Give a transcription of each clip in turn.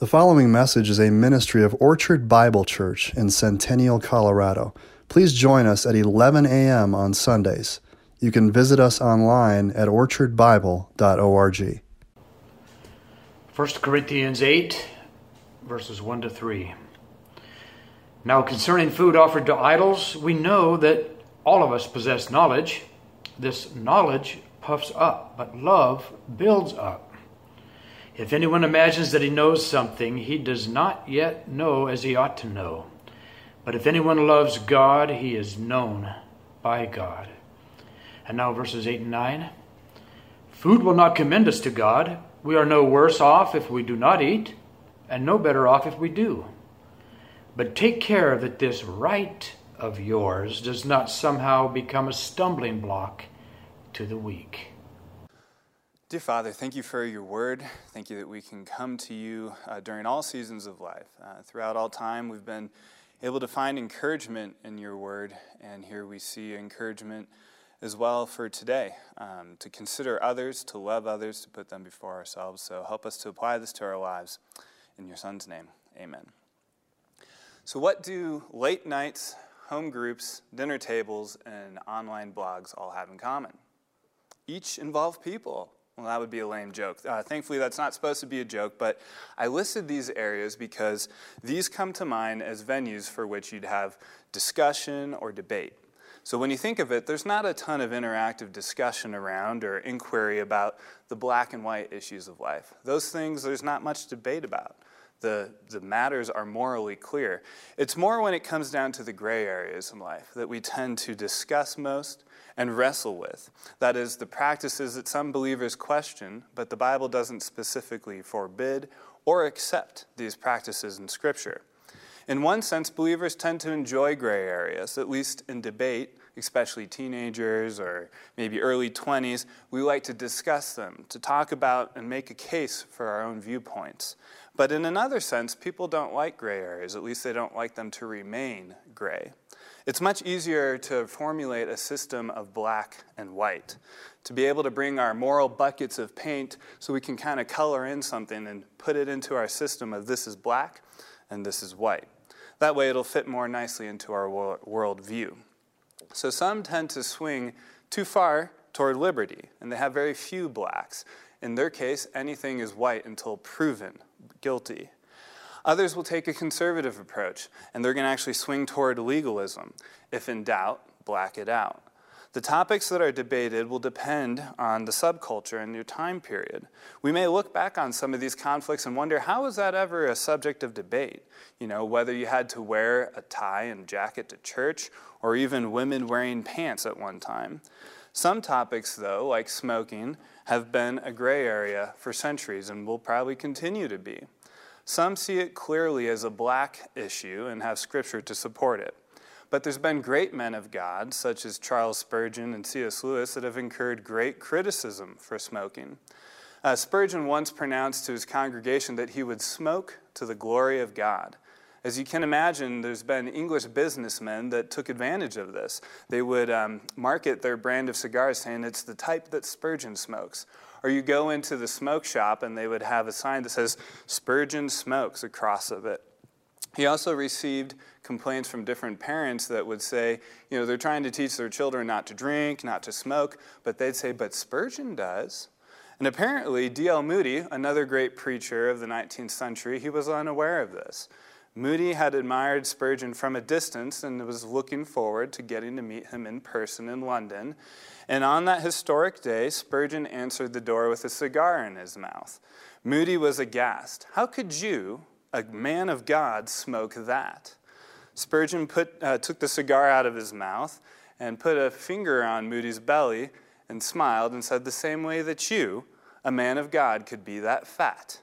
The following message is a ministry of Orchard Bible Church in Centennial, Colorado. Please join us at 11 a.m. on Sundays. You can visit us online at orchardbible.org. 1 Corinthians 8, verses 1 to 3. Now, concerning food offered to idols, we know that all of us possess knowledge. This knowledge puffs up, but love builds up. If anyone imagines that he knows something, he does not yet know as he ought to know. But if anyone loves God, he is known by God. And now, verses 8 and 9. Food will not commend us to God. We are no worse off if we do not eat, and no better off if we do. But take care that this right of yours does not somehow become a stumbling block to the weak. Dear Father, thank you for your word. Thank you that we can come to you uh, during all seasons of life. Uh, throughout all time, we've been able to find encouragement in your word, and here we see encouragement as well for today um, to consider others, to love others, to put them before ourselves. So help us to apply this to our lives. In your Son's name, amen. So, what do late nights, home groups, dinner tables, and online blogs all have in common? Each involve people well, that would be a lame joke. Uh, thankfully, that's not supposed to be a joke, but I listed these areas because these come to mind as venues for which you'd have discussion or debate. So, when you think of it, there's not a ton of interactive discussion around or inquiry about the black and white issues of life. Those things, there's not much debate about. The, the matters are morally clear. It's more when it comes down to the gray areas in life that we tend to discuss most and wrestle with. That is, the practices that some believers question, but the Bible doesn't specifically forbid or accept these practices in Scripture. In one sense, believers tend to enjoy gray areas, at least in debate, especially teenagers or maybe early 20s. We like to discuss them, to talk about and make a case for our own viewpoints. But in another sense, people don't like gray areas, at least they don't like them to remain gray. It's much easier to formulate a system of black and white, to be able to bring our moral buckets of paint so we can kind of color in something and put it into our system of this is black and this is white. That way it'll fit more nicely into our world view. So some tend to swing too far toward liberty, and they have very few blacks. In their case, anything is white until proven guilty. Others will take a conservative approach, and they're going to actually swing toward legalism. If in doubt, black it out. The topics that are debated will depend on the subculture and your time period. We may look back on some of these conflicts and wonder how was that ever a subject of debate? You know, whether you had to wear a tie and jacket to church, or even women wearing pants at one time. Some topics, though, like smoking, have been a gray area for centuries and will probably continue to be. Some see it clearly as a black issue and have scripture to support it. But there's been great men of God, such as Charles Spurgeon and C.S. Lewis, that have incurred great criticism for smoking. Uh, Spurgeon once pronounced to his congregation that he would smoke to the glory of God. As you can imagine, there's been English businessmen that took advantage of this. They would um, market their brand of cigars saying it's the type that Spurgeon smokes, or you go into the smoke shop and they would have a sign that says Spurgeon Smokes across of it. He also received complaints from different parents that would say, you know, they're trying to teach their children not to drink, not to smoke, but they'd say, but Spurgeon does. And apparently, D.L. Moody, another great preacher of the 19th century, he was unaware of this. Moody had admired Spurgeon from a distance and was looking forward to getting to meet him in person in London. And on that historic day, Spurgeon answered the door with a cigar in his mouth. Moody was aghast. How could you, a man of God, smoke that? Spurgeon put, uh, took the cigar out of his mouth and put a finger on Moody's belly and smiled and said, The same way that you, a man of God, could be that fat.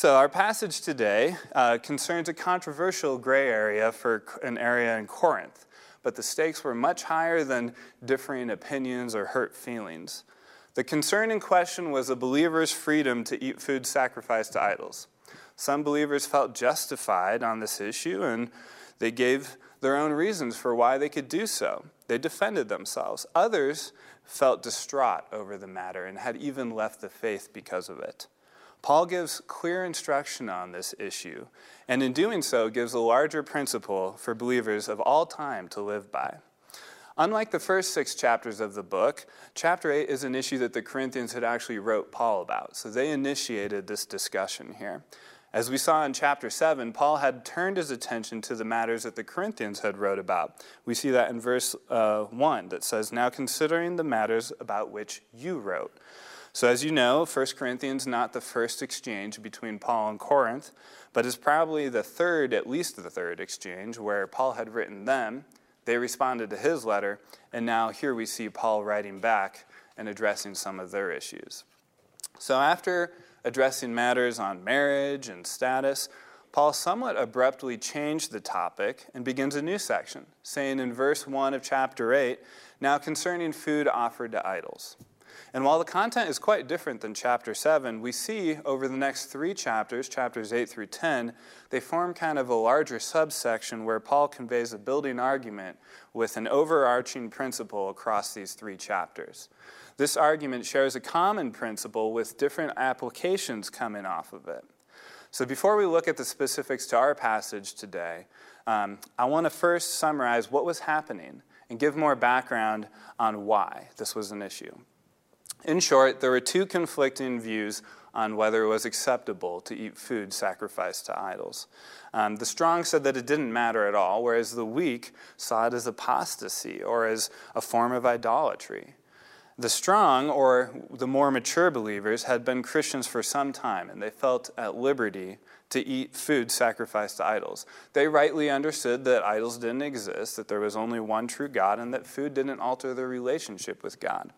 So, our passage today uh, concerns a controversial gray area for an area in Corinth but the stakes were much higher than differing opinions or hurt feelings. The concern in question was a believer's freedom to eat food sacrificed to idols. Some believers felt justified on this issue, and they gave their own reasons for why they could do so. They defended themselves. Others felt distraught over the matter and had even left the faith because of it. Paul gives clear instruction on this issue, and in doing so, gives a larger principle for believers of all time to live by. Unlike the first six chapters of the book, chapter 8 is an issue that the Corinthians had actually wrote Paul about. So they initiated this discussion here. As we saw in chapter 7, Paul had turned his attention to the matters that the Corinthians had wrote about. We see that in verse uh, 1 that says, Now considering the matters about which you wrote. So, as you know, 1 Corinthians not the first exchange between Paul and Corinth, but is probably the third, at least the third exchange, where Paul had written them, they responded to his letter, and now here we see Paul writing back and addressing some of their issues. So, after addressing matters on marriage and status, Paul somewhat abruptly changed the topic and begins a new section, saying in verse 1 of chapter 8, Now concerning food offered to idols. And while the content is quite different than chapter 7, we see over the next three chapters, chapters 8 through 10, they form kind of a larger subsection where Paul conveys a building argument with an overarching principle across these three chapters. This argument shares a common principle with different applications coming off of it. So before we look at the specifics to our passage today, um, I want to first summarize what was happening and give more background on why this was an issue. In short, there were two conflicting views on whether it was acceptable to eat food sacrificed to idols. Um, the strong said that it didn't matter at all, whereas the weak saw it as apostasy or as a form of idolatry. The strong, or the more mature believers, had been Christians for some time, and they felt at liberty to eat food sacrificed to idols. They rightly understood that idols didn't exist, that there was only one true God, and that food didn't alter their relationship with God.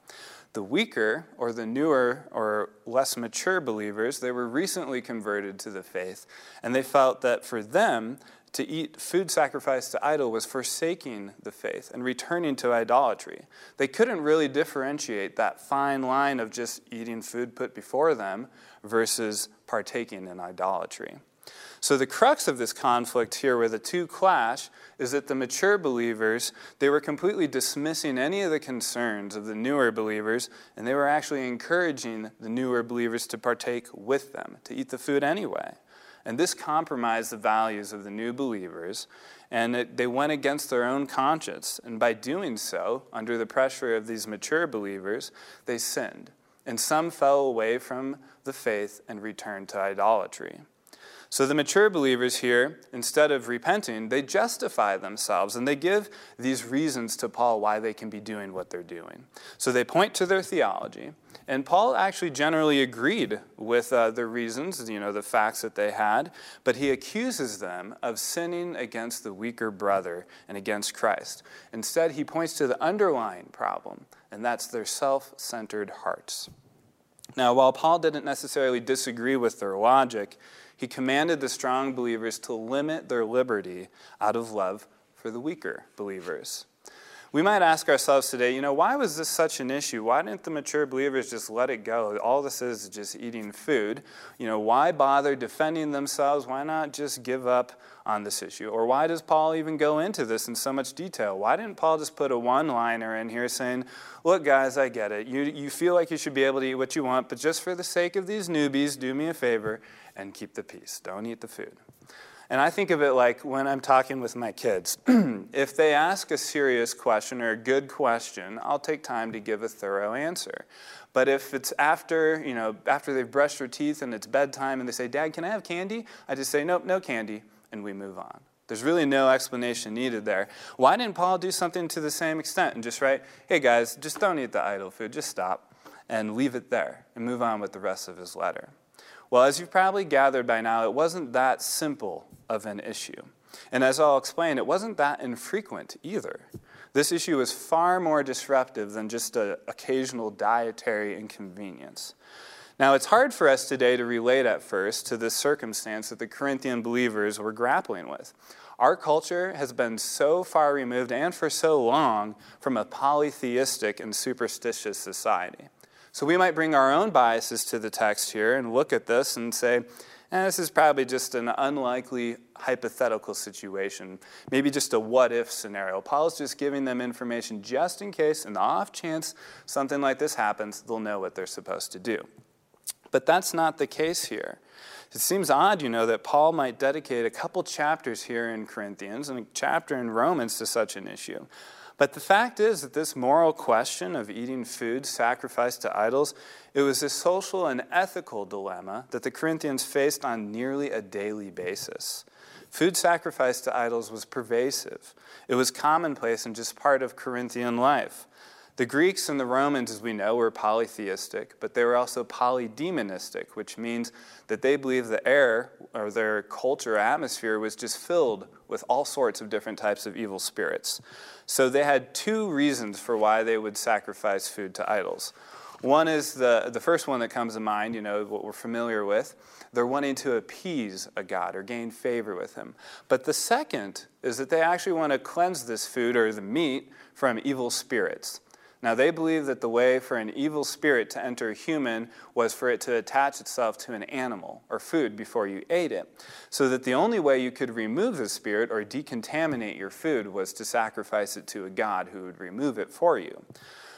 The weaker, or the newer, or less mature believers, they were recently converted to the faith, and they felt that for them, to eat food sacrificed to idol was forsaking the faith and returning to idolatry. They couldn't really differentiate that fine line of just eating food put before them versus partaking in idolatry. So the crux of this conflict here where the two clash is that the mature believers, they were completely dismissing any of the concerns of the newer believers, and they were actually encouraging the newer believers to partake with them, to eat the food anyway. And this compromised the values of the new believers, and it, they went against their own conscience. And by doing so, under the pressure of these mature believers, they sinned. And some fell away from the faith and returned to idolatry. So the mature believers here, instead of repenting, they justify themselves and they give these reasons to Paul why they can be doing what they're doing. So they point to their theology, and Paul actually generally agreed with uh, the reasons, you know, the facts that they had, but he accuses them of sinning against the weaker brother and against Christ. Instead, he points to the underlying problem, and that's their self centered hearts. Now, while Paul didn't necessarily disagree with their logic, he commanded the strong believers to limit their liberty out of love for the weaker believers. We might ask ourselves today, you know, why was this such an issue? Why didn't the mature believers just let it go? All this is just eating food. You know, why bother defending themselves? Why not just give up on this issue? Or why does Paul even go into this in so much detail? Why didn't Paul just put a one liner in here saying, look, guys, I get it. You, you feel like you should be able to eat what you want, but just for the sake of these newbies, do me a favor and keep the peace. Don't eat the food. And I think of it like when I'm talking with my kids. if they ask a serious question or a good question, I'll take time to give a thorough answer. But if it's after, you know, after they've brushed their teeth and it's bedtime and they say, Dad, can I have candy? I just say, Nope, no candy, and we move on. There's really no explanation needed there. Why didn't Paul do something to the same extent and just write, Hey guys, just don't eat the idol food, just stop and leave it there and move on with the rest of his letter? Well, as you've probably gathered by now, it wasn't that simple of an issue. And as I'll explain, it wasn't that infrequent either. This issue was far more disruptive than just an occasional dietary inconvenience. Now, it's hard for us today to relate at first to this circumstance that the Corinthian believers were grappling with. Our culture has been so far removed and for so long from a polytheistic and superstitious society. So we might bring our own biases to the text here and look at this and say, eh, this is probably just an unlikely hypothetical situation, maybe just a what if scenario. Paul's just giving them information just in case, in the off chance something like this happens, they'll know what they're supposed to do. But that's not the case here. It seems odd, you know, that Paul might dedicate a couple chapters here in Corinthians and a chapter in Romans to such an issue. But the fact is that this moral question of eating food sacrificed to idols, it was a social and ethical dilemma that the Corinthians faced on nearly a daily basis. Food sacrificed to idols was pervasive. It was commonplace and just part of Corinthian life. The Greeks and the Romans, as we know, were polytheistic, but they were also polydemonistic, which means that they believed the air or their culture atmosphere was just filled with all sorts of different types of evil spirits. So they had two reasons for why they would sacrifice food to idols. One is the, the first one that comes to mind, you know, what we're familiar with. They're wanting to appease a god or gain favor with him. But the second is that they actually want to cleanse this food or the meat from evil spirits. Now, they believed that the way for an evil spirit to enter a human was for it to attach itself to an animal or food before you ate it. So that the only way you could remove the spirit or decontaminate your food was to sacrifice it to a god who would remove it for you.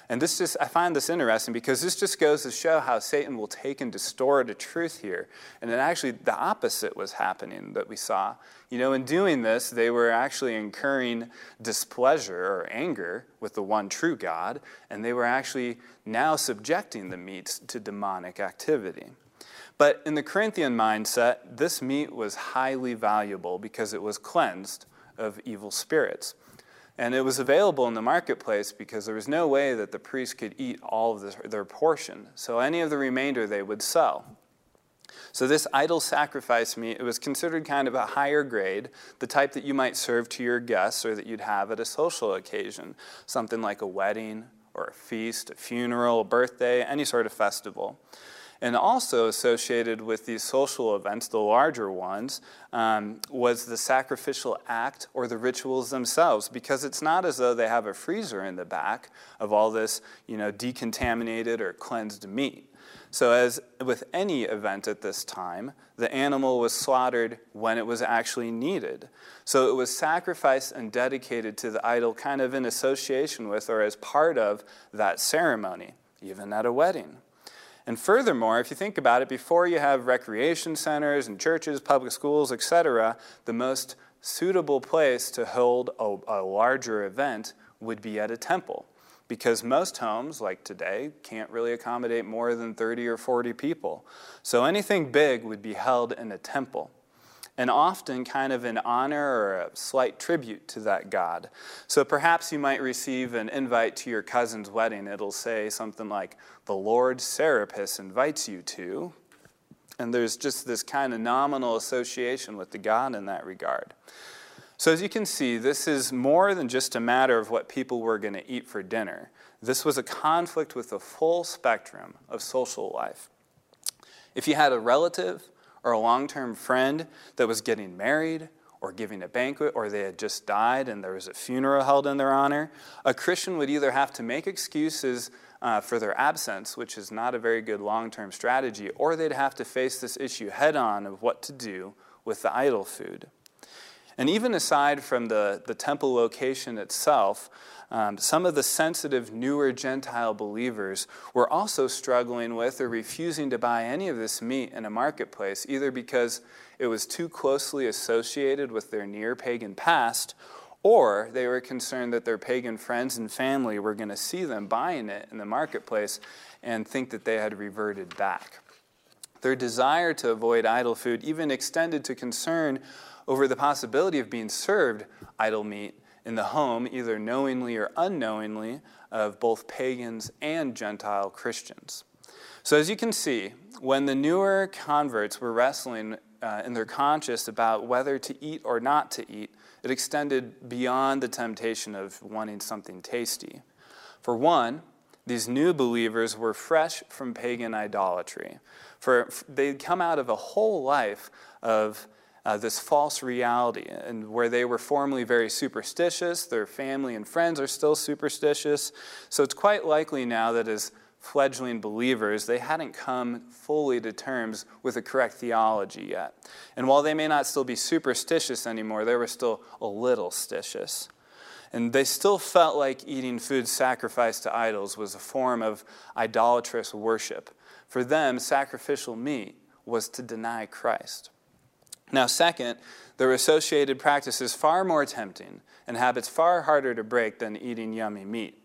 And this just, I find this interesting because this just goes to show how Satan will take and distort a truth here. And then actually, the opposite was happening that we saw. You know, in doing this, they were actually incurring displeasure or anger with the one true God, and they were actually now subjecting the meat to demonic activity. But in the Corinthian mindset, this meat was highly valuable because it was cleansed of evil spirits. And it was available in the marketplace because there was no way that the priest could eat all of their portion. So any of the remainder they would sell. So this idol sacrifice meat, it was considered kind of a higher grade, the type that you might serve to your guests or that you'd have at a social occasion, something like a wedding or a feast, a funeral, a birthday, any sort of festival. And also associated with these social events, the larger ones, um, was the sacrificial act or the rituals themselves, because it's not as though they have a freezer in the back of all this, you know, decontaminated or cleansed meat. So, as with any event at this time, the animal was slaughtered when it was actually needed. So, it was sacrificed and dedicated to the idol, kind of in association with or as part of that ceremony, even at a wedding. And furthermore, if you think about it, before you have recreation centers and churches, public schools, etc., the most suitable place to hold a, a, larger event would be at a temple. Because most homes, like today, can't really accommodate more than 30 or 40 people. So anything big would be held in a temple and often kind of an honor or a slight tribute to that God. So perhaps you might receive an invite to your cousin's wedding. It'll say something like, The Lord Serapis invites you to. And there's just this kind of nominal association with the God in that regard. So, as you can see, this is more than just a matter of what people were going to eat for dinner. This was a conflict with the full spectrum of social life. If you had a relative or a long term friend that was getting married or giving a banquet or they had just died and there was a funeral held in their honor, a Christian would either have to make excuses uh, for their absence, which is not a very good long term strategy, or they'd have to face this issue head on of what to do with the idol food. And even aside from the, the temple location itself, um, some of the sensitive, newer Gentile believers were also struggling with or refusing to buy any of this meat in a marketplace, either because it was too closely associated with their near pagan past, or they were concerned that their pagan friends and family were going to see them buying it in the marketplace and think that they had reverted back. Their desire to avoid idol food even extended to concern over the possibility of being served idol meat in the home, either knowingly or unknowingly, of both pagans and Gentile Christians. So, as you can see, when the newer converts were wrestling uh, in their conscience about whether to eat or not to eat, it extended beyond the temptation of wanting something tasty. For one, these new believers were fresh from pagan idolatry. For they'd come out of a whole life of uh, this false reality, and where they were formerly very superstitious, their family and friends are still superstitious. So it's quite likely now that as fledgling believers, they hadn't come fully to terms with the correct theology yet. And while they may not still be superstitious anymore, they were still a little stitious. And they still felt like eating food sacrificed to idols was a form of idolatrous worship. For them, sacrificial meat was to deny Christ. Now, second, there were associated practices far more tempting and habits far harder to break than eating yummy meat.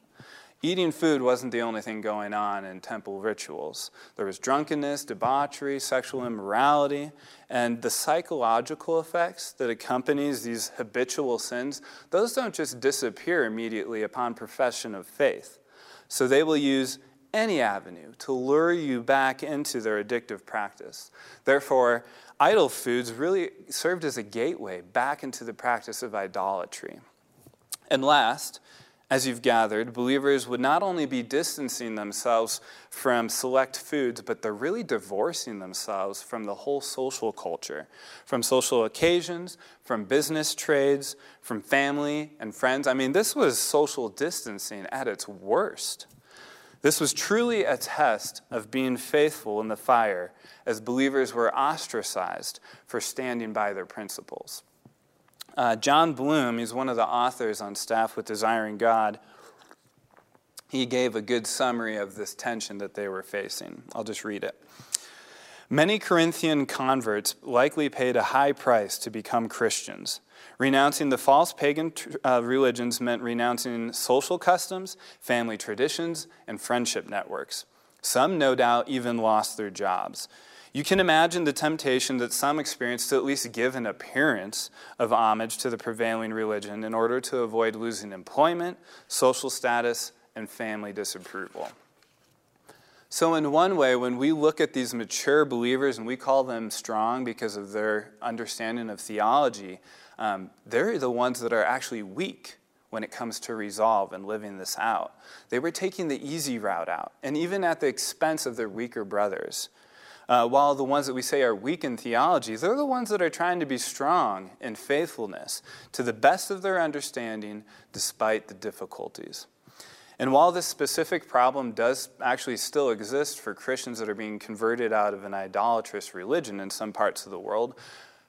Eating food wasn't the only thing going on in temple rituals. There was drunkenness, debauchery, sexual immorality, and the psychological effects that accompanies these habitual sins, those don't just disappear immediately upon profession of faith. So they will use any avenue to lure you back into their addictive practice. Therefore, idol foods really served as a gateway back into the practice of idolatry. And last, as you've gathered, believers would not only be distancing themselves from select foods, but they're really divorcing themselves from the whole social culture, from social occasions, from business trades, from family and friends. I mean, this was social distancing at its worst. This was truly a test of being faithful in the fire as believers were ostracized for standing by their principles. Uh, Jon Bloom, he's one of the authors on staff with Desiring God. He gave a good summary of this tension that they were facing. I'll just read it. Many Corinthian converts likely paid a high price to become Christians. Renouncing the false pagan uh, religions meant renouncing social customs, family traditions, and friendship networks. Some, no doubt, even lost their jobs. You can imagine the temptation that some experienced to at least give an appearance of homage to the prevailing religion in order to avoid losing employment, social status, and family disapproval. So, in one way, when we look at these mature believers and we call them strong because of their understanding of theology, um, they're the ones that are actually weak when it comes to resolve and living this out. They were taking the easy route out, and even at the expense of their weaker brothers. Uh, while the ones that we say are weak in theology, they're the ones that are trying to be strong in faithfulness to the best of their understanding despite the difficulties. And while this specific problem does actually still exist for Christians that are being converted out of an idolatrous religion in some parts of the world,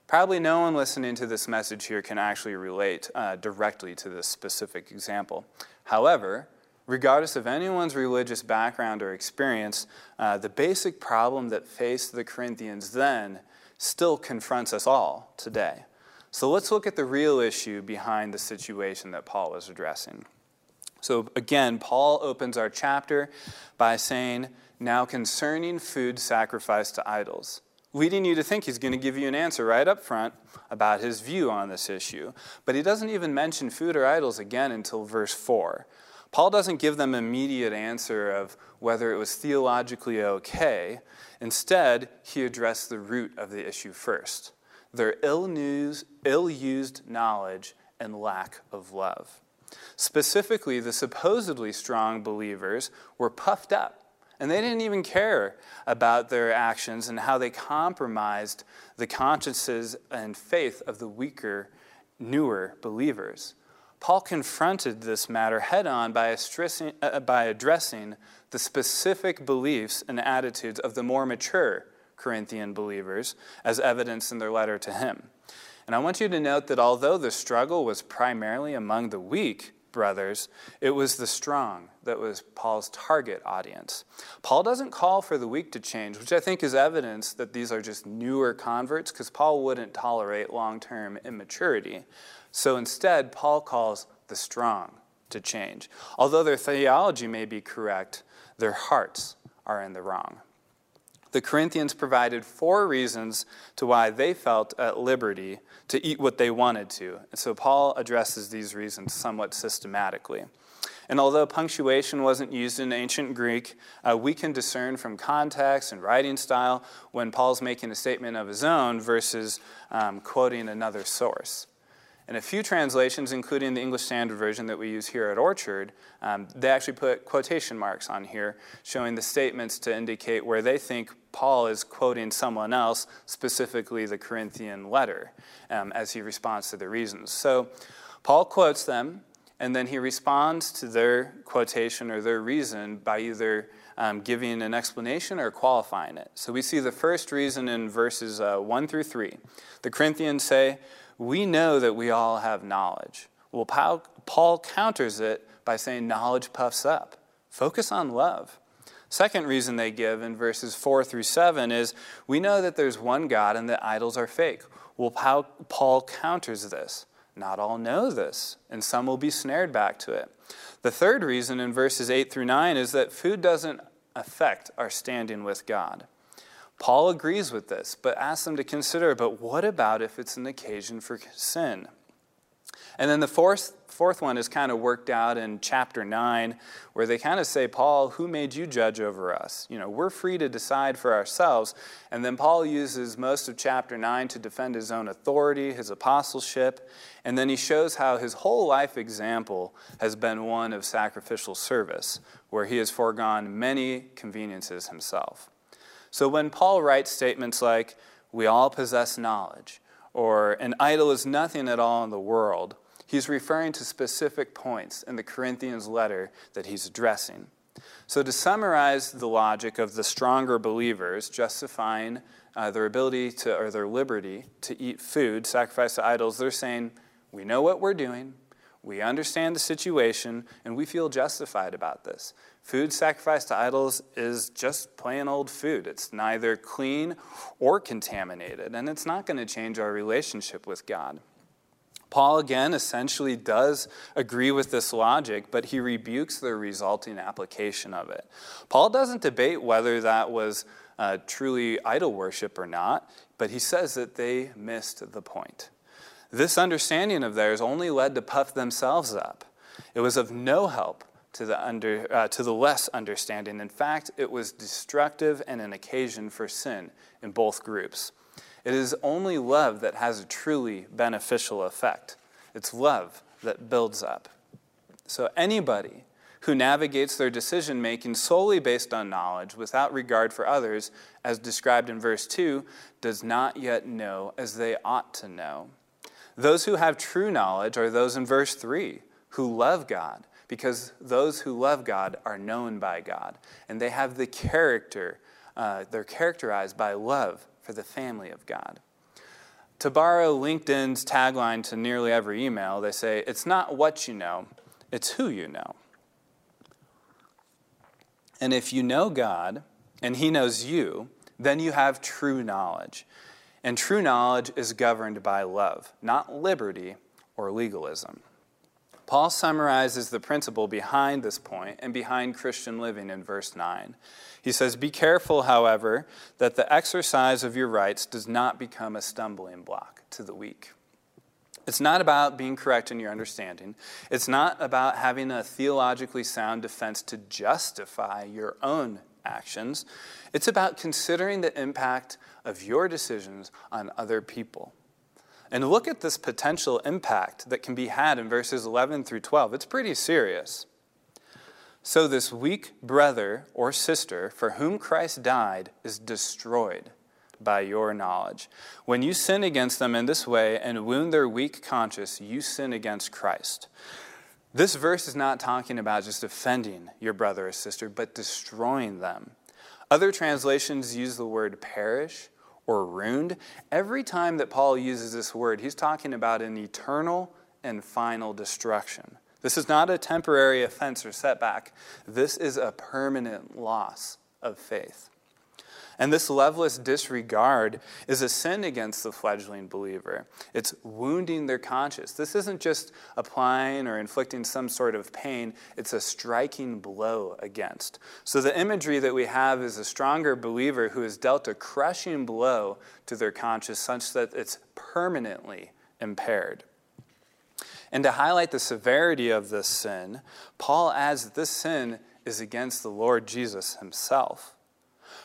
probably no one listening to this message here can actually relate uh, directly to this specific example. However, regardless of anyone's religious background or experience, uh, the basic problem that faced the Corinthians then still confronts us all today. So let's look at the real issue behind the situation that Paul was addressing. So again, Paul opens our chapter by saying, Now concerning food sacrificed to idols, leading you to think he's going to give you an answer right up front about his view on this issue. But he doesn't even mention food or idols again until verse 4. Paul doesn't give them immediate answer of whether it was theologically okay. Instead, he addressed the root of the issue first their ill, news, ill-used knowledge and lack of love. Specifically, the supposedly strong believers were puffed up, and they didn't even care about their actions and how they compromised the consciences and faith of the weaker, newer believers. Paul confronted this matter head on by, uh, by addressing the specific beliefs and attitudes of the more mature Corinthian believers, as evidenced in their letter to him. And I want you to note that although the struggle was primarily among the weak brothers, it was the strong that was Paul's target audience. Paul doesn't call for the weak to change, which I think is evidence that these are just newer converts, because Paul wouldn't tolerate long term immaturity. So instead, Paul calls the strong to change. Although their theology may be correct, their hearts are in the wrong. The Corinthians provided four reasons to why they felt at liberty to eat what they wanted to. And so Paul addresses these reasons somewhat systematically. And although punctuation wasn't used in ancient Greek, uh, we can discern from context and writing style when Paul's making a statement of his own versus um, quoting another source. In a few translations, including the English Standard Version that we use here at Orchard, um, they actually put quotation marks on here showing the statements to indicate where they think Paul is quoting someone else, specifically the Corinthian letter, um, as he responds to the reasons. So Paul quotes them, and then he responds to their quotation or their reason by either um, giving an explanation or qualifying it. So we see the first reason in verses uh, 1 through 3. The Corinthians say, we know that we all have knowledge. Well, Paul, counters it by saying knowledge puffs up. Focus on love. Second reason they give in verses 4 through 7 is we know that there's one God and that idols are fake. Well, Paul counters this. Not all know this, and some will be snared back to it. The third reason in verses 8 through 9 is that food doesn't affect our standing with God. Paul agrees with this, but asks them to consider but what about if it's an occasion for sin? And then the fourth, fourth one is kind of worked out in chapter 9, where they kind of say, Paul, who made you judge over us? You know, we're free to decide for ourselves. And then Paul uses most of chapter 9 to defend his own authority, his apostleship. And then he shows how his whole life example has been one of sacrificial service, where he has foregone many conveniences himself. So when Paul writes statements like, we all possess knowledge, or an idol is nothing at all in the world, he's referring to specific points in the Corinthians letter that he's addressing. So, to summarize the logic of the stronger believers justifying uh, their ability to, or their liberty to eat food sacrificed to idols, they're saying, We know what we're doing, we understand the situation, and we feel justified about this. Food sacrificed to idols is just plain old food. It's neither clean or contaminated, and it's not going to change our relationship with God. Paul, again, essentially does agree with this logic, but he rebukes the resulting application of it. Paul doesn't debate whether that was uh, truly idol worship or not, but he says that they missed the point. This understanding of theirs only led to puff themselves up. It was of no help to the, under, uh, to the less understanding. In fact, it was destructive and an occasion for sin in both groups. It is only love that has a truly beneficial effect. It's love that builds up. So, anybody who navigates their decision making solely based on knowledge without regard for others, as described in verse 2, does not yet know as they ought to know. Those who have true knowledge are those in verse 3 who love God because those who love God are known by God, and they have the character, uh, they're characterized by love for the family of God. To borrow LinkedIn's tagline to nearly every email, they say, It's not what you know, it's who you know. And if you know God and He knows you, then you have true knowledge. And true knowledge is governed by love, not liberty or legalism. Paul summarizes the principle behind this point and behind Christian living in verse 9. He says, Be careful, however, that the exercise of your rights does not become a stumbling block to the weak. It's not about being correct in your understanding. It's not about having a theologically sound defense to justify your own actions. It's about considering the impact of your decisions on other people. And look at this potential impact that can be had in verses 11 through 12. It's pretty serious. So, this weak brother or sister for whom Christ died is destroyed by your knowledge. When you sin against them in this way and wound their weak conscience, you sin against Christ. This verse is not talking about just offending your brother or sister, but destroying them. Other translations use the word perish or ruined. Every time that Paul uses this word, he's talking about an eternal and final destruction. This is not a temporary offense or setback, this is a permanent loss of faith. And this loveless disregard is a sin against the fledgling believer. It's wounding their conscience. This isn't just applying or inflicting some sort of pain, it's a striking blow against. So the imagery that we have is a stronger believer who has dealt a crushing blow to their conscience such that it's permanently impaired. And to highlight the severity of this sin, Paul adds that this sin is against the Lord Jesus himself.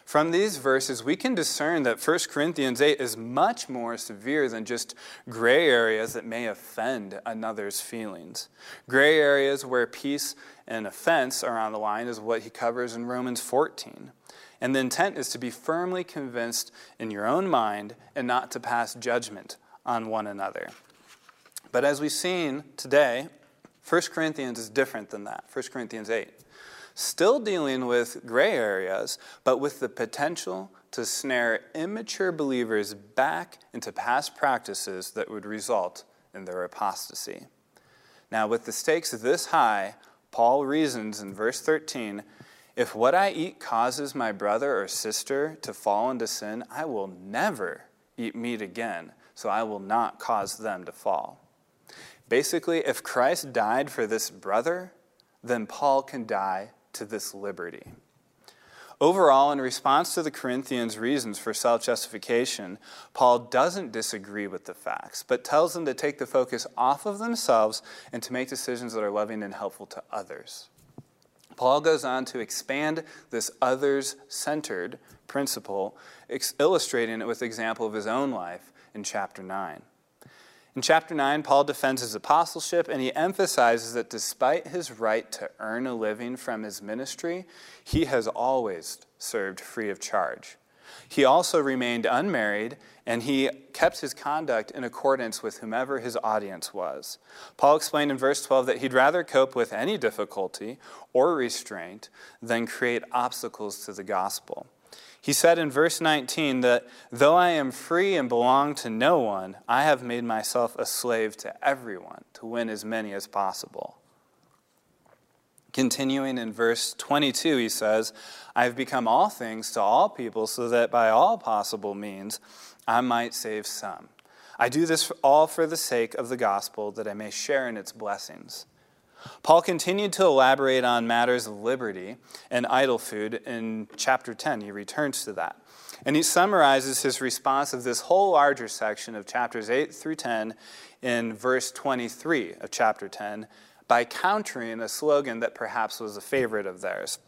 From these verses, we can discern that 1 Corinthians 8 is much more severe than just gray areas that may offend another's feelings. Gray areas where peace and offense are on the line is what he covers in Romans 14. And the intent is to be firmly convinced in your own mind and not to pass judgment on one another. But as we've seen today, 1 Corinthians is different than that. 1 Corinthians 8 still dealing with gray areas, but with the potential to snare immature believers back into past practices that would result in their apostasy. Now, with the stakes this high, Paul reasons in verse 13 If what I eat causes my brother or sister to fall into sin, I will never eat meat again, so I will not cause them to fall. Basically, if Christ died for this brother, then Paul can die to this liberty. Overall, in response to the Corinthians' reasons for self justification, Paul doesn't disagree with the facts, but tells them to take the focus off of themselves and to make decisions that are loving and helpful to others. Paul goes on to expand this others centered principle, illustrating it with the example of his own life in chapter 9. In chapter 9, Paul defends his apostleship and he emphasizes that despite his right to earn a living from his ministry, he has always served free of charge. He also remained unmarried and he kept his conduct in accordance with whomever his audience was. Paul explained in verse 12 that he'd rather cope with any difficulty or restraint than create obstacles to the gospel. He said in verse 19 that though I am free and belong to no one, I have made myself a slave to everyone to win as many as possible. Continuing in verse 22, he says, I have become all things to all people so that by all possible means I might save some. I do this all for the sake of the gospel that I may share in its blessings. Paul continued to elaborate on matters of liberty and idol food in chapter 10. He returns to that. And he summarizes his response of this whole larger section of chapters 8 through 10 in verse 23 of chapter 10 by countering a slogan that perhaps was a favorite of theirs.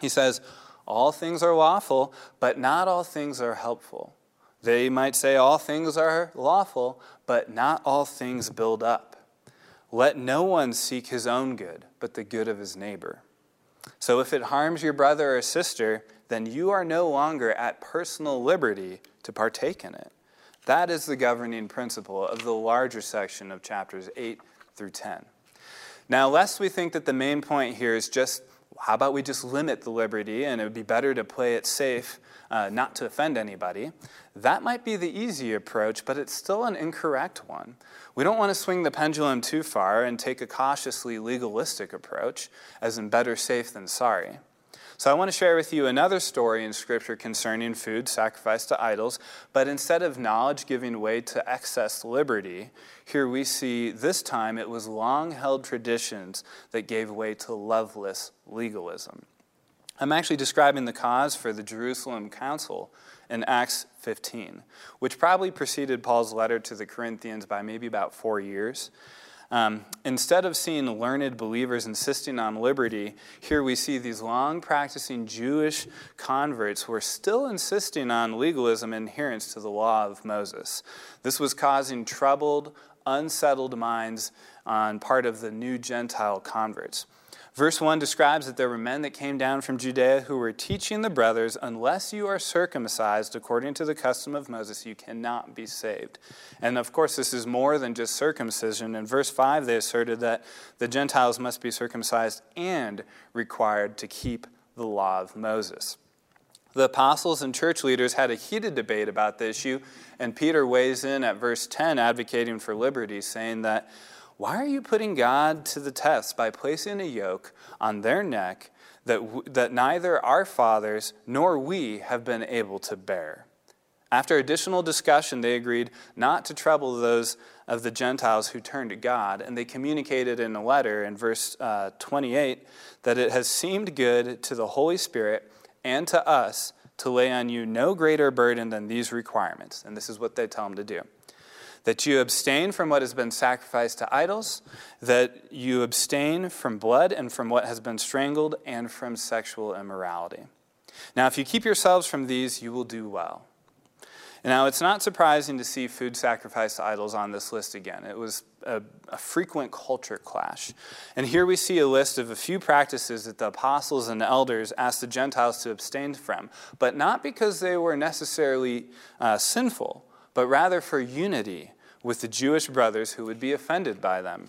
He says, All things are lawful, but not all things are helpful. They might say, All things are lawful, but not all things build up. Let no one seek his own good, but the good of his neighbor. So if it harms your brother or sister, then you are no longer at personal liberty to partake in it. That is the governing principle of the larger section of chapters 8 through 10. Now, lest we think that the main point here is just how about we just limit the liberty and it would be better to play it safe, uh, not to offend anybody, that might be the easy approach, but it's still an incorrect one. We don't want to swing the pendulum too far and take a cautiously legalistic approach, as in better safe than sorry. So, I want to share with you another story in Scripture concerning food sacrificed to idols, but instead of knowledge giving way to excess liberty, here we see this time it was long held traditions that gave way to loveless legalism. I'm actually describing the cause for the Jerusalem Council in Acts 15, which probably preceded Paul's letter to the Corinthians by maybe about four years. Um, instead of seeing learned believers insisting on liberty, here we see these long practicing Jewish converts who are still insisting on legalism and adherence to the law of Moses. This was causing troubled, unsettled minds on part of the new Gentile converts. Verse 1 describes that there were men that came down from Judea who were teaching the brothers, unless you are circumcised according to the custom of Moses, you cannot be saved. And of course, this is more than just circumcision. In verse 5, they asserted that the Gentiles must be circumcised and required to keep the law of Moses. The apostles and church leaders had a heated debate about the issue, and Peter weighs in at verse 10, advocating for liberty, saying that why are you putting God to the test by placing a yoke on their neck that, w- that neither our fathers nor we have been able to bear? After additional discussion, they agreed not to trouble those of the Gentiles who turned to God, and they communicated in a letter in verse uh, 28 that it has seemed good to the Holy Spirit and to us to lay on you no greater burden than these requirements. And this is what they tell them to do that you abstain from what has been sacrificed to idols, that you abstain from blood and from what has been strangled, and from sexual immorality. Now, if you keep yourselves from these, you will do well. Now, it's not surprising to see food sacrificed to idols on this list again. It was a, a, frequent culture clash. And here we see a list of a few practices that the apostles and elders asked the Gentiles to abstain from, but not because they were necessarily uh, sinful, but rather for unity with the Jewish brothers who would be offended by them.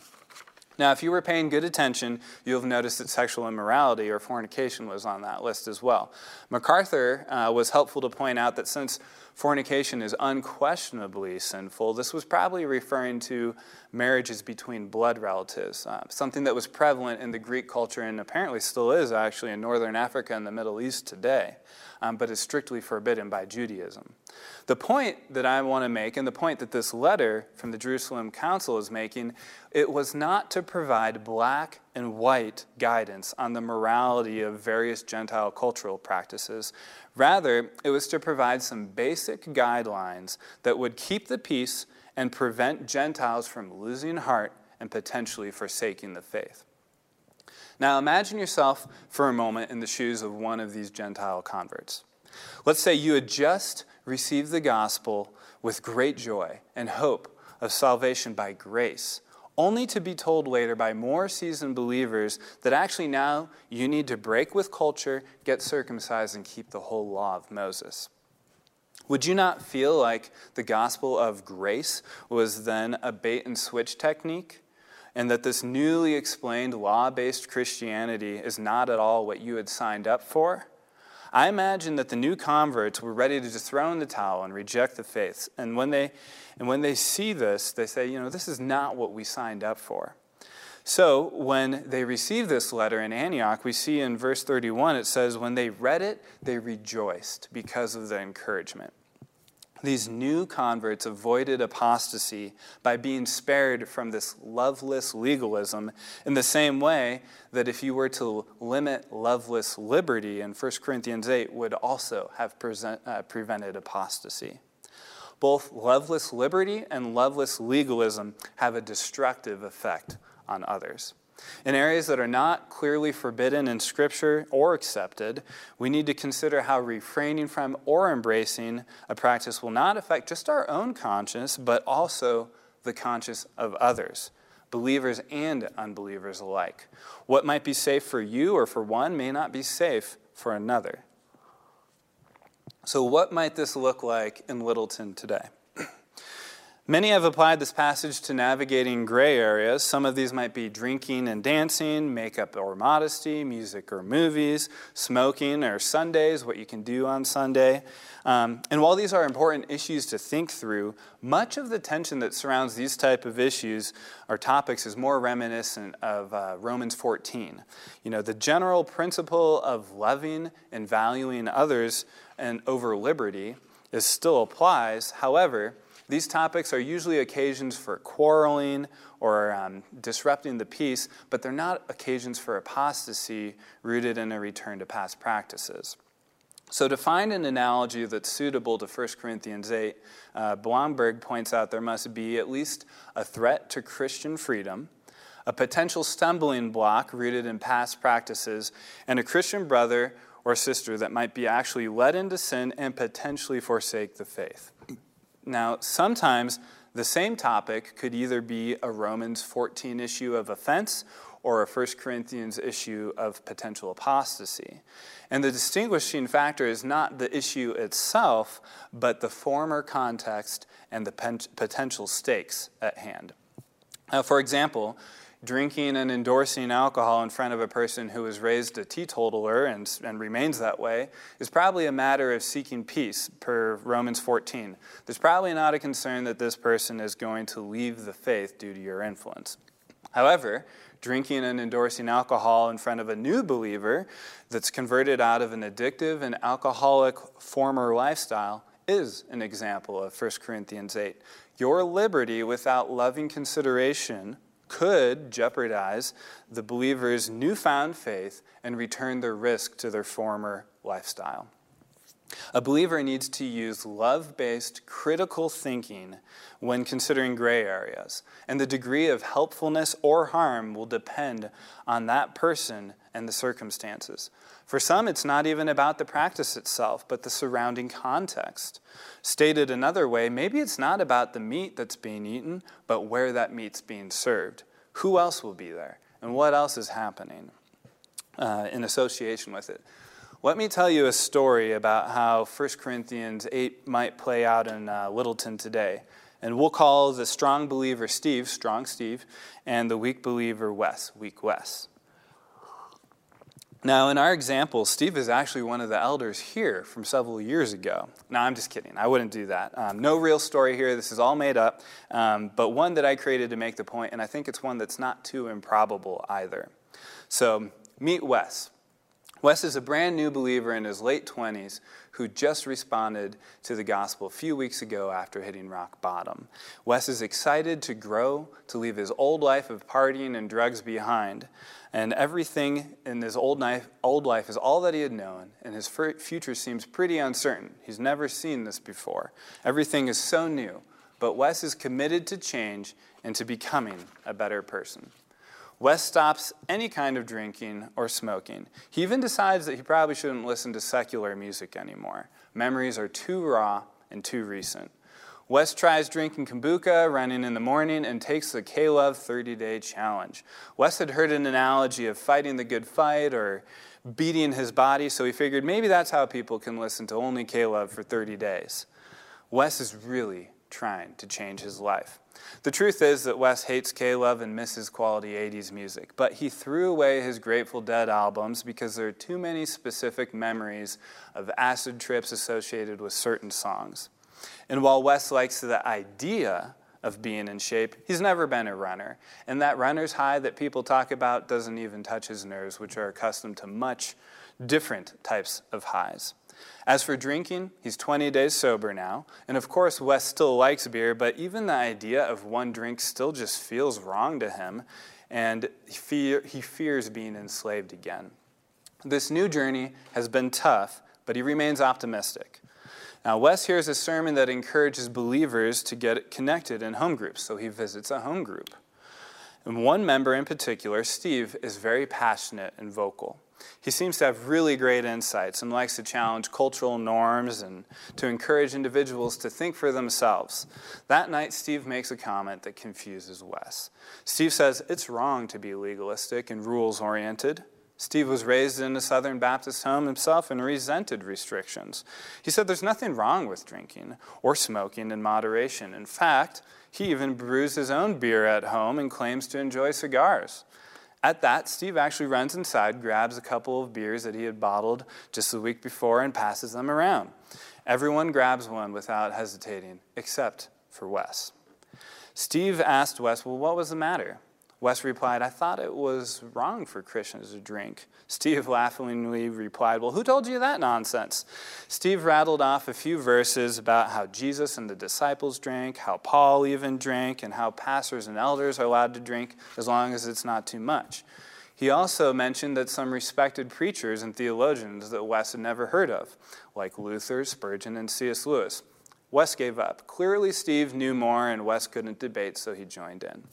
Now, if you were paying good attention, you'll have noticed that sexual immorality or fornication was on that list as well. MacArthur uh, was helpful to point out that since fornication is unquestionably sinful, this was probably referring to marriages between blood relatives, uh, something that was prevalent in the Greek culture and apparently still is actually in northern Africa and the Middle East today, um, but is strictly forbidden by Judaism. The point that I want to make, and the point that this letter from the Jerusalem Council is making, it was not to provide black and white guidance on the morality of various Gentile cultural practices. Rather, it was to provide some basic guidelines that would keep the peace and prevent Gentiles from losing heart and potentially forsaking the faith. Now, imagine yourself for a moment in the shoes of one of these Gentile converts. Let's say you had just received the gospel with great joy and hope of salvation by grace, only to be told later by more seasoned believers that actually now you need to break with culture, get circumcised, and keep the whole law of Moses. Would you not feel like the gospel of grace was then a bait and switch technique? And that this newly explained law based Christianity is not at all what you had signed up for? I imagine that the new converts were ready to just throw in the towel and reject the faith. And when they, and when they see this, they say, you know, this is not what we signed up for. So when they receive this letter in Antioch, we see in verse 31, it says, when they read it, they rejoiced because of the encouragement. These new converts avoided apostasy by being spared from this loveless legalism in the same way that if you were to limit loveless liberty in 1 Corinthians 8 would also have present, uh, prevented apostasy. Both loveless liberty and loveless legalism have a destructive effect on others. In areas that are not clearly forbidden in Scripture or accepted, we need to consider how refraining from or embracing a practice will not affect just our own conscience, but also the conscience of others, believers and unbelievers alike. What might be safe for you or for one may not be safe for another. So, what might this look like in Littleton today? Many have applied this passage to navigating gray areas. Some of these might be drinking and dancing, makeup or modesty, music or movies, smoking or Sundays, what you can do on Sunday. Um, and while these are important issues to think through, much of the tension that surrounds these type of issues or topics is more reminiscent of uh, Romans 14. You know, the general principle of loving and valuing others and over liberty is still applies. However, these topics are usually occasions for quarreling or um, disrupting the peace, but they're not occasions for apostasy rooted in a return to past practices. So, to find an analogy that's suitable to 1 Corinthians 8, uh, Blomberg points out there must be at least a threat to Christian freedom, a potential stumbling block rooted in past practices, and a Christian brother or sister that might be actually led into sin and potentially forsake the faith. Now, sometimes the same topic could either be a Romans 14 issue of offense or a 1 Corinthians issue of potential apostasy. And the distinguishing factor is not the issue itself, but the former context and the potential stakes at hand. Now, for example, drinking and endorsing alcohol in front of a person who was raised a teetotaler and, and remains that way is probably a matter of seeking peace, per Romans 14. There's probably not a concern that this person is going to leave the faith due to your influence. However, drinking and endorsing alcohol in front of a new believer that's converted out of an addictive and alcoholic former lifestyle is an example of 1 Corinthians 8. Your liberty without loving consideration could jeopardize the believer's newfound faith and return the risk to their former lifestyle. A believer needs to use love based critical thinking when considering gray areas, and the degree of helpfulness or harm will depend on that person and the circumstances. For some, it's not even about the practice itself, but the surrounding context. Stated another way, maybe it's not about the meat that's being eaten, but where that meat's being served. Who else will be there? And what else is happening uh, in association with it? Let me tell you a story about how 1 Corinthians 8 might play out in uh, Littleton today. And we'll call the strong believer Steve, strong Steve, and the weak believer Wes, weak Wes. Now, in our example, Steve is actually one of the elders here from several years ago. Now, I'm just kidding. I wouldn't do that. Um, no real story here. This is all made up, um, but one that I created to make the point, and I think it's one that's not too improbable either. So, meet Wes. Wes is a brand new believer in his late 20s who just responded to the gospel a few weeks ago after hitting rock bottom. Wes is excited to grow, to leave his old life of partying and drugs behind. And everything in his old life, old life is all that he had known, and his future seems pretty uncertain. He's never seen this before. Everything is so new, but Wes is committed to change and to becoming a better person. Wes stops any kind of drinking or smoking. He even decides that he probably shouldn't listen to secular music anymore. Memories are too raw and too recent. Wes tries drinking kombucha, running in the morning, and takes the K-Love 30 day challenge. Wes had heard an analogy of fighting the good fight or beating his body, so he figured maybe that's how people can listen to only K-Love for 30 days. Wes is really trying to change his life. The truth is that Wes hates K-Love and misses quality 80s music, but he threw away his Grateful Dead albums because there are too many specific memories of acid trips associated with certain songs. And while Wes likes the idea of being in shape, he's never been a runner. And that runner's high that people talk about doesn't even touch his nerves, which are accustomed to much different types of highs. As for drinking, he's 20 days sober now. And of course, Wes still likes beer, but even the idea of one drink still just feels wrong to him, and he fears being enslaved again. This new journey has been tough, but he remains optimistic. Now, Wes hears a sermon that encourages believers to get connected in home groups, so he visits a home group. And one member in particular, Steve, is very passionate and vocal. He seems to have really great insights and likes to challenge cultural norms and to encourage individuals to think for themselves. That night, Steve makes a comment that confuses Wes. Steve says it's wrong to be legalistic and rules oriented. Steve was raised in a Southern Baptist home himself and resented restrictions. He said there's nothing wrong with drinking or smoking in moderation. In fact, he even brews his own beer at home and claims to enjoy cigars. At that, Steve actually runs inside, grabs a couple of beers that he had bottled just the week before, and passes them around. Everyone grabs one without hesitating, except for Wes. Steve asked Wes, Well, what was the matter? Wes replied, I thought it was wrong for Christians to drink. Steve laughingly replied, Well, who told you that nonsense? Steve rattled off a few verses about how Jesus and the disciples drank, how Paul even drank, and how pastors and elders are allowed to drink as long as it's not too much. He also mentioned that some respected preachers and theologians that Wes had never heard of, like Luther, Spurgeon, and C.S. Lewis. Wes gave up. Clearly, Steve knew more, and Wes couldn't debate, so he joined in.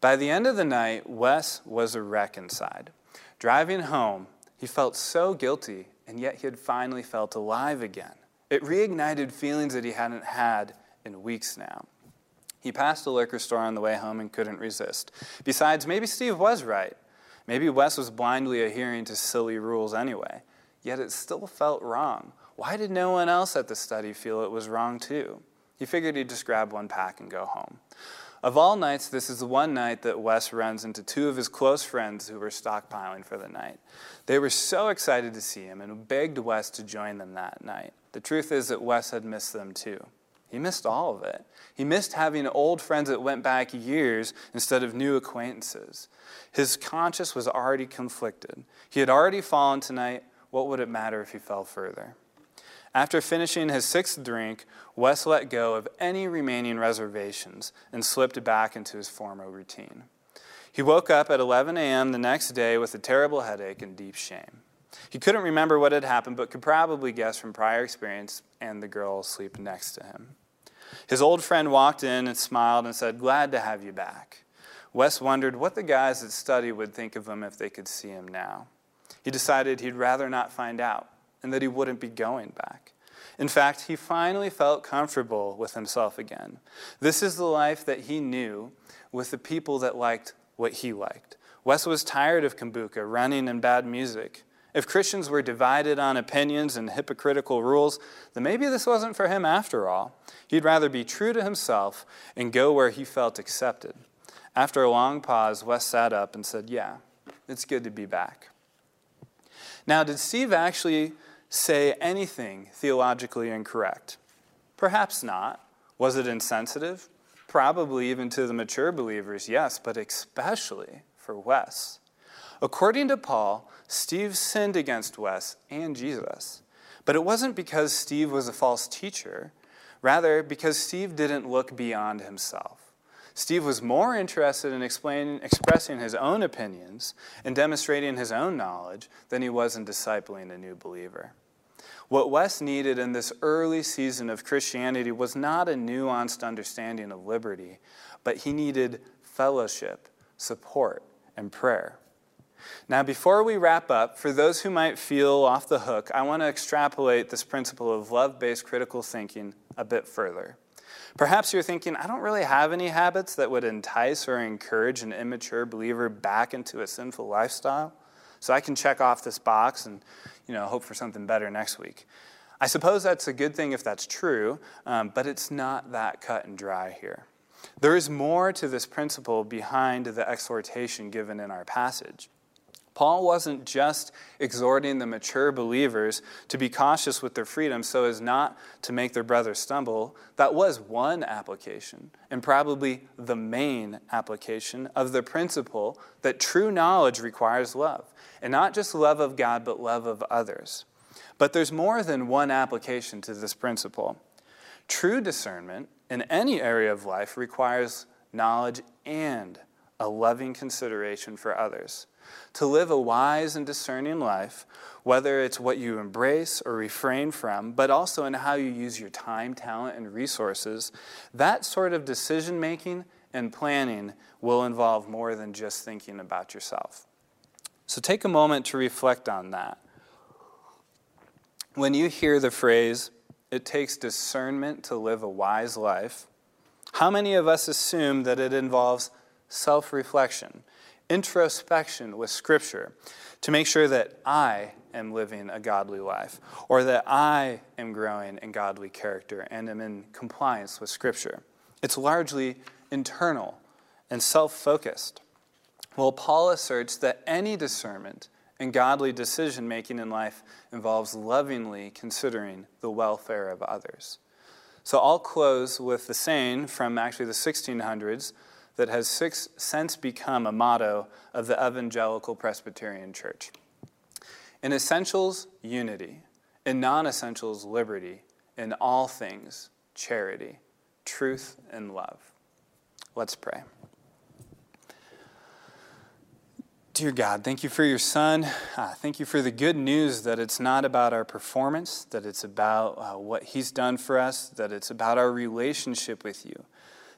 By the end of the night, Wes was a wreck inside. Driving home, he felt so guilty, and yet he had finally felt alive again. It reignited feelings that he hadn't had in weeks now. He passed a liquor store on the way home and couldn't resist. Besides, maybe Steve was right. Maybe Wes was blindly adhering to silly rules anyway. Yet it still felt wrong. Why did no one else at the study feel it was wrong too? He figured he'd just grab one pack and go home. Of all nights, this is the one night that Wes runs into two of his close friends who were stockpiling for the night. They were so excited to see him and begged Wes to join them that night. The truth is that Wes had missed them too. He missed all of it. He missed having old friends that went back years instead of new acquaintances. His conscience was already conflicted. He had already fallen tonight. What would it matter if he fell further? After finishing his sixth drink, Wes let go of any remaining reservations and slipped back into his former routine. He woke up at 11 a.m. the next day with a terrible headache and deep shame. He couldn't remember what had happened, but could probably guess from prior experience and the girl asleep next to him. His old friend walked in and smiled and said, Glad to have you back. Wes wondered what the guys at study would think of him if they could see him now. He decided he'd rather not find out and that he wouldn't be going back. In fact, he finally felt comfortable with himself again. This is the life that he knew with the people that liked what he liked. Wes was tired of kombucha, running, and bad music, If Christians were divided on opinions and hypocritical rules, then maybe this wasn't for him after all. He'd rather be true to himself and go where he felt accepted. After a long pause, Wes sat up and said, Yeah, it's good to be back. Now, did Steve actually say anything theologically incorrect? Perhaps not. Was it insensitive? Probably even to the mature believers, yes, but especially for Wes. According to Paul, Steve sinned against Wes and Jesus. But it wasn't because Steve was a false teacher, rather, because Steve didn't look beyond himself. Steve was more interested in expressing his own opinions and demonstrating his own knowledge than he was in discipling a new believer. What Wes needed in this early season of Christianity was not a nuanced understanding of liberty, but he needed fellowship, support, and prayer. Now, before we wrap up, for those who might feel off the hook, I want to extrapolate this principle of love based critical thinking a bit further. Perhaps you're thinking, I don't really have any habits that would entice or encourage an immature believer back into a sinful lifestyle. So I can check off this box and you know, hope for something better next week. I suppose that's a good thing if that's true, um, but it's not that cut and dry here. There is more to this principle behind the exhortation given in our passage. Paul wasn't just exhorting the mature believers to be cautious with their freedom so as not to make their brothers stumble. That was one application, and probably the main application of the principle that true knowledge requires love. And not just love of God, but love of others. But there's more than one application to this principle. True discernment in any area of life requires knowledge and a loving consideration for others. To live a wise and discerning life, whether it's what you embrace or refrain from, but also in how you use your time, talent, and resources, that sort of decision making and planning will involve more than just thinking about yourself. So take a moment to reflect on that. When you hear the phrase, it takes discernment to live a wise life, how many of us assume that it involves self reflection introspection with Scripture to make sure that I am living a godly life or that I am growing in godly character and am in compliance with Scripture. It's largely internal and self focused. Well, Paul asserts that any discernment and godly decision making in life involves lovingly considering the welfare of others. So I'll close with the saying from actually the 1600s that has since become a motto of the Evangelical Presbyterian Church. In essentials, unity. In non essentials, liberty. In all things, charity, truth, and love. Let's pray. Dear God, thank you for your son. Uh, thank you for the good news that it's not about our performance, that it's about uh, what he's done for us, that it's about our relationship with you.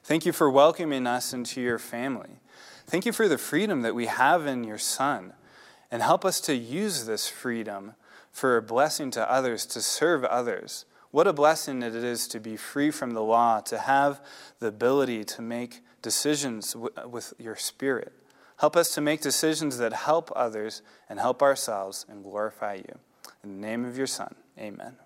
Thank you for welcoming us into your family. Thank you for the freedom that we have in your Son. And help us to use this freedom for a blessing to others, to serve others. What a blessing it is to be free from the law, to have the ability to make decisions with your Spirit. Help us to make decisions that help others and help ourselves and glorify you. In the name of your Son, amen.